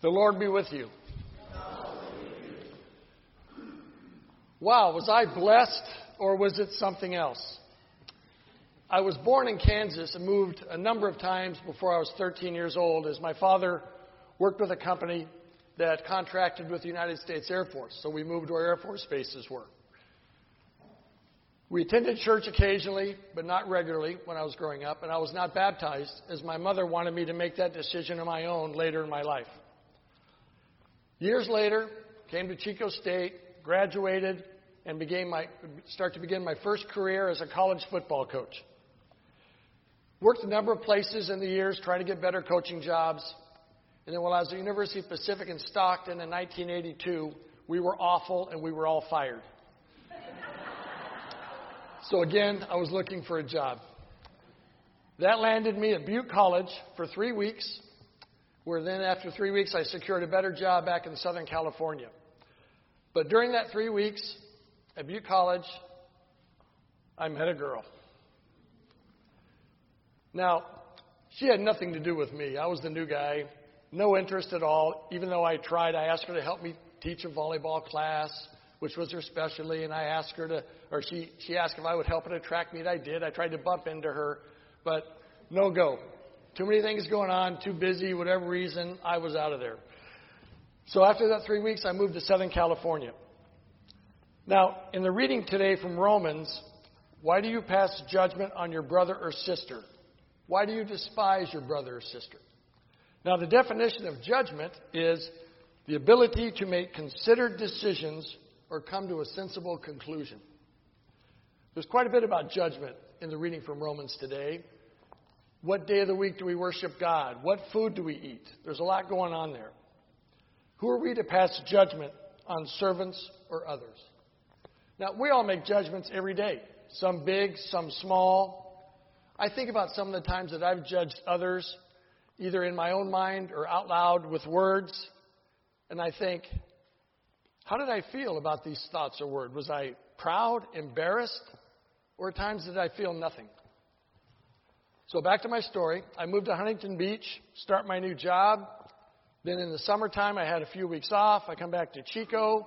The Lord be with you. Wow, was I blessed or was it something else? I was born in Kansas and moved a number of times before I was 13 years old as my father worked with a company that contracted with the United States Air Force. So we moved where Air Force bases were. We attended church occasionally, but not regularly when I was growing up, and I was not baptized as my mother wanted me to make that decision on my own later in my life. Years later, came to Chico State, graduated, and began my, start to begin my first career as a college football coach. Worked a number of places in the years trying to get better coaching jobs. And then while I was at University of Pacific in Stockton in 1982, we were awful and we were all fired. so again, I was looking for a job. That landed me at Butte College for three weeks, where then after three weeks I secured a better job back in Southern California. But during that three weeks at Butte College, I met a girl. Now, she had nothing to do with me. I was the new guy, no interest at all. Even though I tried, I asked her to help me teach a volleyball class, which was her specialty, and I asked her to, or she, she asked if I would help at a track meet. I did. I tried to bump into her, but no go. Too many things going on, too busy, whatever reason, I was out of there. So after that three weeks, I moved to Southern California. Now, in the reading today from Romans, why do you pass judgment on your brother or sister? Why do you despise your brother or sister? Now, the definition of judgment is the ability to make considered decisions or come to a sensible conclusion. There's quite a bit about judgment in the reading from Romans today. What day of the week do we worship God? What food do we eat? There's a lot going on there. Who are we to pass judgment on servants or others? Now, we all make judgments every day, some big, some small. I think about some of the times that I've judged others, either in my own mind or out loud with words, and I think, how did I feel about these thoughts or words? Was I proud, embarrassed, or at times did I feel nothing? So back to my story. I moved to Huntington Beach, start my new job. Then in the summertime, I had a few weeks off. I come back to Chico,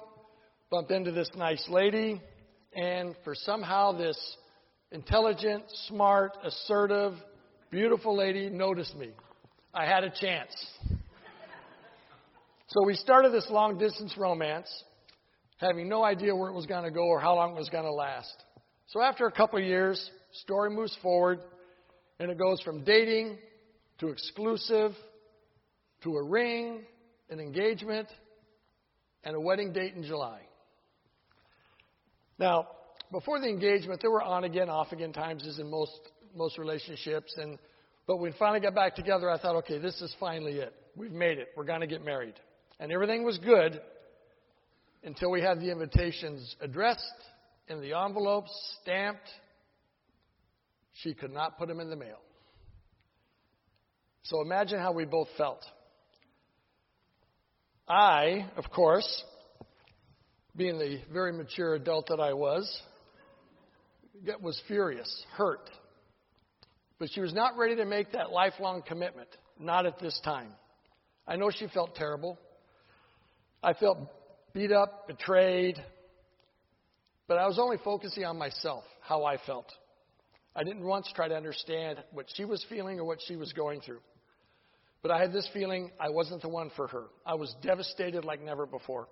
bump into this nice lady, and for somehow this intelligent, smart, assertive, beautiful lady noticed me. I had a chance. So we started this long distance romance, having no idea where it was going to go or how long it was going to last. So after a couple years, story moves forward, and it goes from dating to exclusive to a ring, an engagement, and a wedding date in July. Now, before the engagement, there were on again, off again times, as in most most relationships. And but when we finally got back together, I thought, okay, this is finally it. We've made it. We're going to get married, and everything was good until we had the invitations addressed in the envelopes, stamped. She could not put them in the mail. So imagine how we both felt. I, of course, being the very mature adult that I was, was furious, hurt. But she was not ready to make that lifelong commitment, not at this time. I know she felt terrible. I felt beat up, betrayed, but I was only focusing on myself, how I felt. I didn't once try to understand what she was feeling or what she was going through. But I had this feeling I wasn't the one for her. I was devastated like never before.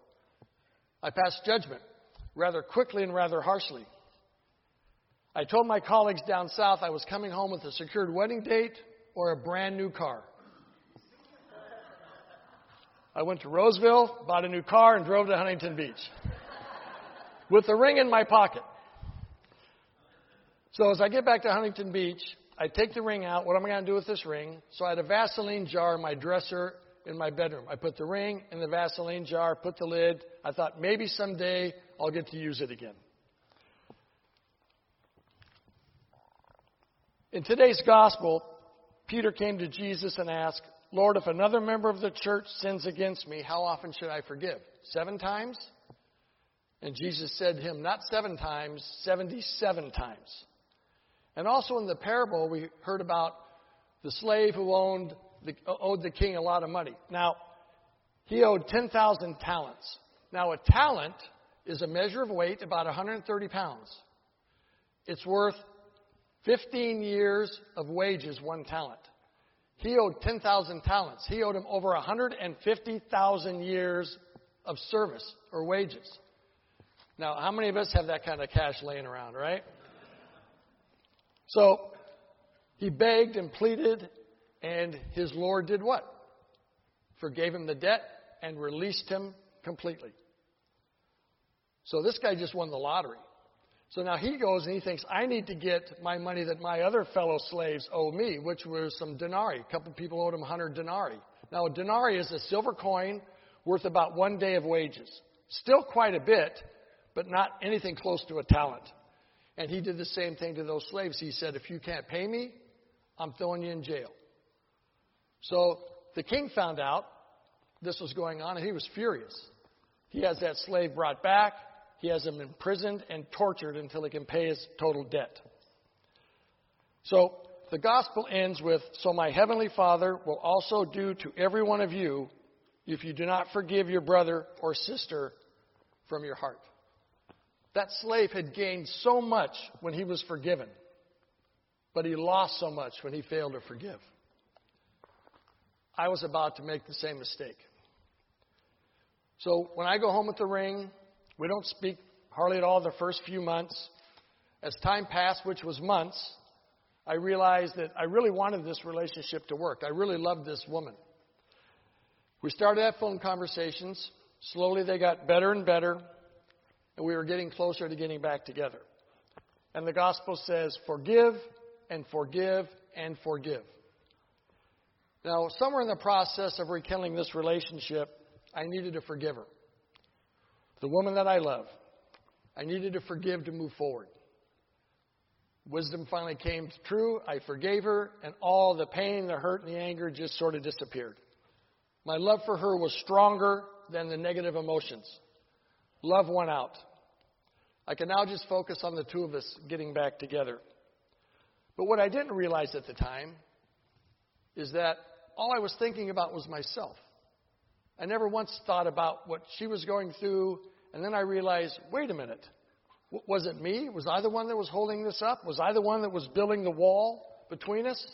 I passed judgment rather quickly and rather harshly. I told my colleagues down south I was coming home with a secured wedding date or a brand new car. I went to Roseville, bought a new car, and drove to Huntington Beach with the ring in my pocket. So as I get back to Huntington Beach, I take the ring out. What am I going to do with this ring? So I had a Vaseline jar in my dresser in my bedroom. I put the ring in the Vaseline jar, put the lid. I thought maybe someday I'll get to use it again. In today's gospel, Peter came to Jesus and asked, Lord, if another member of the church sins against me, how often should I forgive? Seven times? And Jesus said to him, Not seven times, 77 times. And also in the parable, we heard about the slave who owned the, owed the king a lot of money. Now, He owed 10,000 talents. Now, a talent is a measure of weight, about 130 pounds. It's worth 15 years of wages, one talent. He owed 10,000 talents. He owed him over 150,000 years of service or wages. Now, how many of us have that kind of cash laying around, right? So, he begged and pleaded, and his Lord did what? Forgave him the debt and released him completely. So, this guy just won the lottery. So now he goes and he thinks, I need to get my money that my other fellow slaves owe me, which was some denarii. A couple people owed him 100 denarii. Now, a denarii is a silver coin worth about one day of wages. Still quite a bit, but not anything close to a talent. And he did the same thing to those slaves. He said, If you can't pay me, I'm throwing you in jail. So the king found out this was going on, and he was furious. He has that slave brought back. He has him imprisoned and tortured until he can pay his total debt. So the gospel ends with So my heavenly Father will also do to every one of you if you do not forgive your brother or sister from your heart. That slave had gained so much when he was forgiven, but he lost so much when he failed to forgive. I was about to make the same mistake. So when I go home with the ring, we don't speak hardly at all the first few months. As time passed, which was months, I realized that I really wanted this relationship to work. I really loved this woman. We started to have phone conversations. Slowly they got better and better, and we were getting closer to getting back together. And the gospel says, forgive and forgive and forgive. Now, somewhere in the process of rekindling this relationship, I needed to forgive her the woman that I love. I needed to forgive to move forward. Wisdom finally came true. I forgave her, and all the pain, the hurt, and the anger just sort of disappeared. My love for her was stronger than the negative emotions. Love went out. I can now just focus on the two of us getting back together. But what I didn't realize at the time is that all I was thinking about was myself. I never once thought about what she was going through, and then I realized wait a minute. Was it me? Was I the one that was holding this up? Was I the one that was building the wall between us?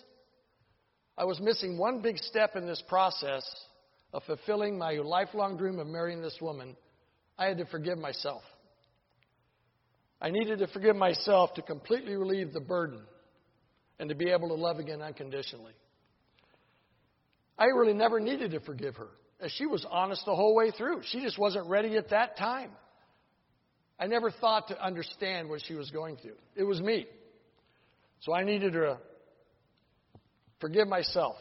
I was missing one big step in this process of fulfilling my lifelong dream of marrying this woman. I had to forgive myself. I needed to forgive myself to completely relieve the burden and to be able to love again unconditionally. I really never needed to forgive her. as She was honest the whole way through. She just wasn't ready at that time. I never thought to understand what she was going through. It was me. So I needed to forgive myself,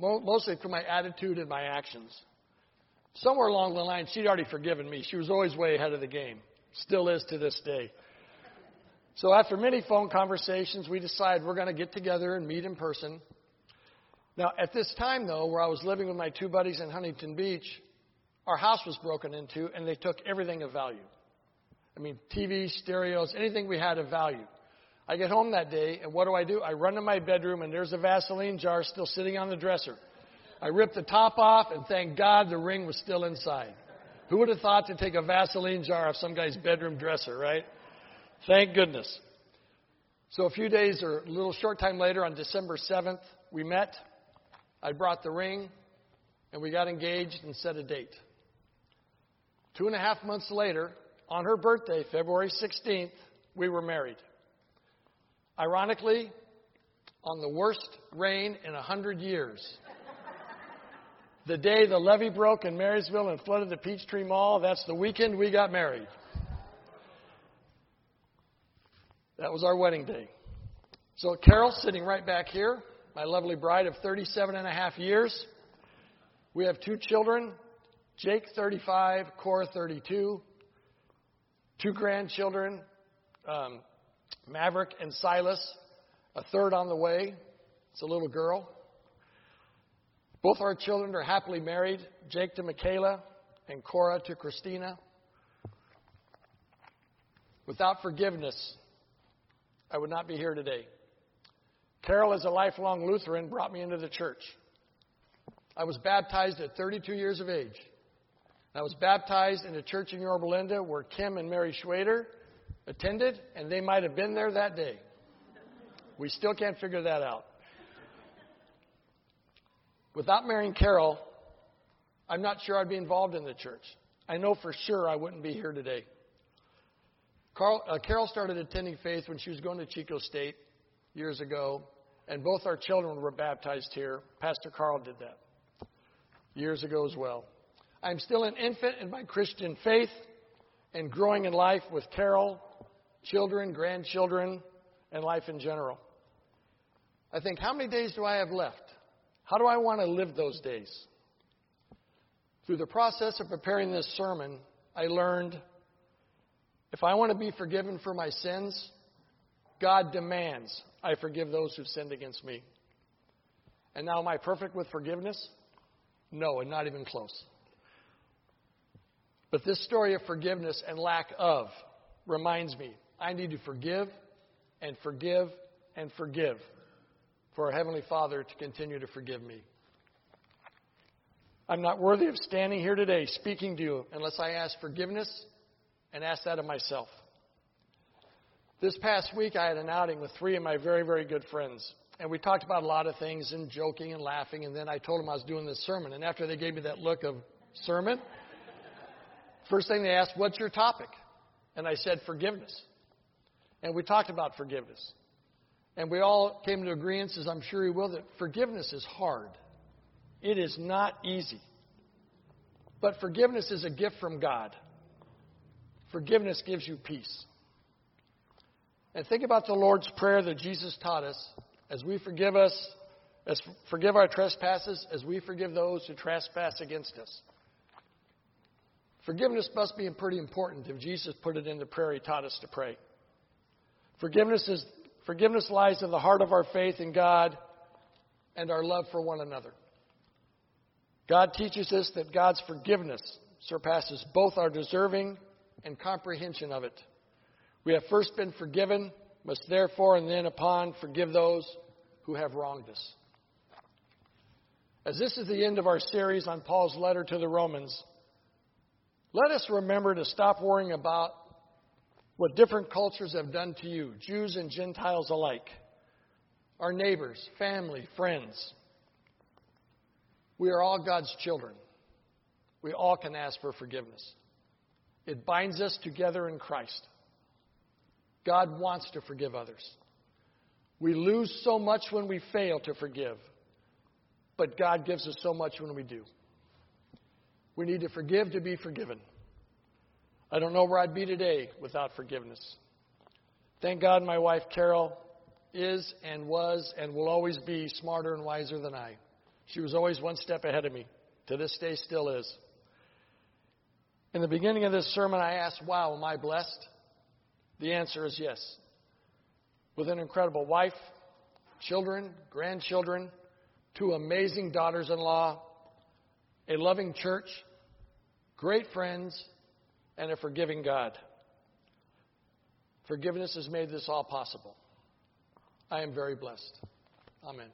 mostly for my attitude and my actions. Somewhere along the line, she'd already forgiven me. She was always way ahead of the game, still is to this day. So after many phone conversations, we decided we're going to get together and meet in person. Now, at this time, though, where I was living with my two buddies in Huntington Beach, our house was broken into and they took everything of value. I mean, TVs, stereos, anything we had of value. I get home that day, and what do I do? I run to my bedroom, and there's a Vaseline jar still sitting on the dresser. I rip the top off, and thank God the ring was still inside. Who would have thought to take a Vaseline jar off some guy's bedroom dresser, right? Thank goodness. So a few days or a little short time later, on December 7th, we met. I brought the ring, and we got engaged and set a date. Two and a half months later, on her birthday, February 16th, we were married. Ironically, on the worst rain in a hundred years. The day the levee broke in Marysville and flooded the Peachtree Mall, that's the weekend we got married. That was our wedding day. So Carol's sitting right back here my lovely bride of 37 and a half years. We have two children Jake, 35, Cora, 32. Two grandchildren, um, Maverick and Silas, a third on the way. It's a little girl. Both our children are happily married Jake to Michaela and Cora to Christina. Without forgiveness, I would not be here today. Carol, as a lifelong Lutheran, brought me into the church. I was baptized at 32 years of age. I was baptized in a church in Yorba Linda where Kim and Mary Schwader attended, and they might have been there that day. We still can't figure that out. Without marrying Carol, I'm not sure I'd be involved in the church. I know for sure I wouldn't be here today. Carl, uh, Carol started attending faith when she was going to Chico State years ago, and both our children were baptized here. Pastor Carl did that years ago as well. I'm still an infant in my Christian faith and growing in life with Carol, children, grandchildren, and life in general. I think, how many days do I have left? How do I want to live those days? Through the process of preparing this sermon, I learned if I want to be forgiven for my sins, God demands I forgive those who've sinned against me. And now, am I perfect with forgiveness? No, and not even close. But this story of forgiveness and lack of reminds me I need to forgive and forgive and forgive for our Heavenly Father to continue to forgive me. I'm not worthy of standing here today speaking to you unless I ask forgiveness and ask that of myself. This past week, I had an outing with three of my very, very good friends. And we talked about a lot of things and joking and laughing. And then I told them I was doing this sermon. And after they gave me that look of sermon, first thing they asked, What's your topic? And I said, Forgiveness. And we talked about forgiveness. And we all came to agreement, as I'm sure you will, that forgiveness is hard. It is not easy. But forgiveness is a gift from God. Forgiveness gives you peace. And think about the Lord's Prayer that Jesus taught us as we forgive us, as forgive our trespasses, as we forgive those who trespass against us. Forgiveness must be pretty important if Jesus put it in the prayer he taught us to pray. Forgiveness is Forgiveness lies in the heart of our faith in God and our love for one another. God teaches us that God's forgiveness surpasses both our deserving and comprehension of it. We have first been forgiven, must therefore and then upon forgive those who have wronged us. As this is the end of our series on Paul's letter to the Romans, let us remember to stop worrying about what different cultures have done to you, Jews and Gentiles alike, our neighbors, family, friends. We are all God's children. We all can ask for forgiveness. It binds us together in Christ. God wants to forgive others. We lose so much when we fail to forgive, but God gives us so much when we do. We need to forgive to be forgiven. I don't know where I'd be today without forgiveness. Thank God my wife Carol is and was and will always be smarter and wiser than I. She was always one step ahead of me. To this day, still is. In the beginning of this sermon, I asked, Wow, am I blessed? The answer is yes. With an incredible wife, children, grandchildren, two amazing daughters in law, a loving church, great friends, and a forgiving God. Forgiveness has made this all possible. I am very blessed. Amen.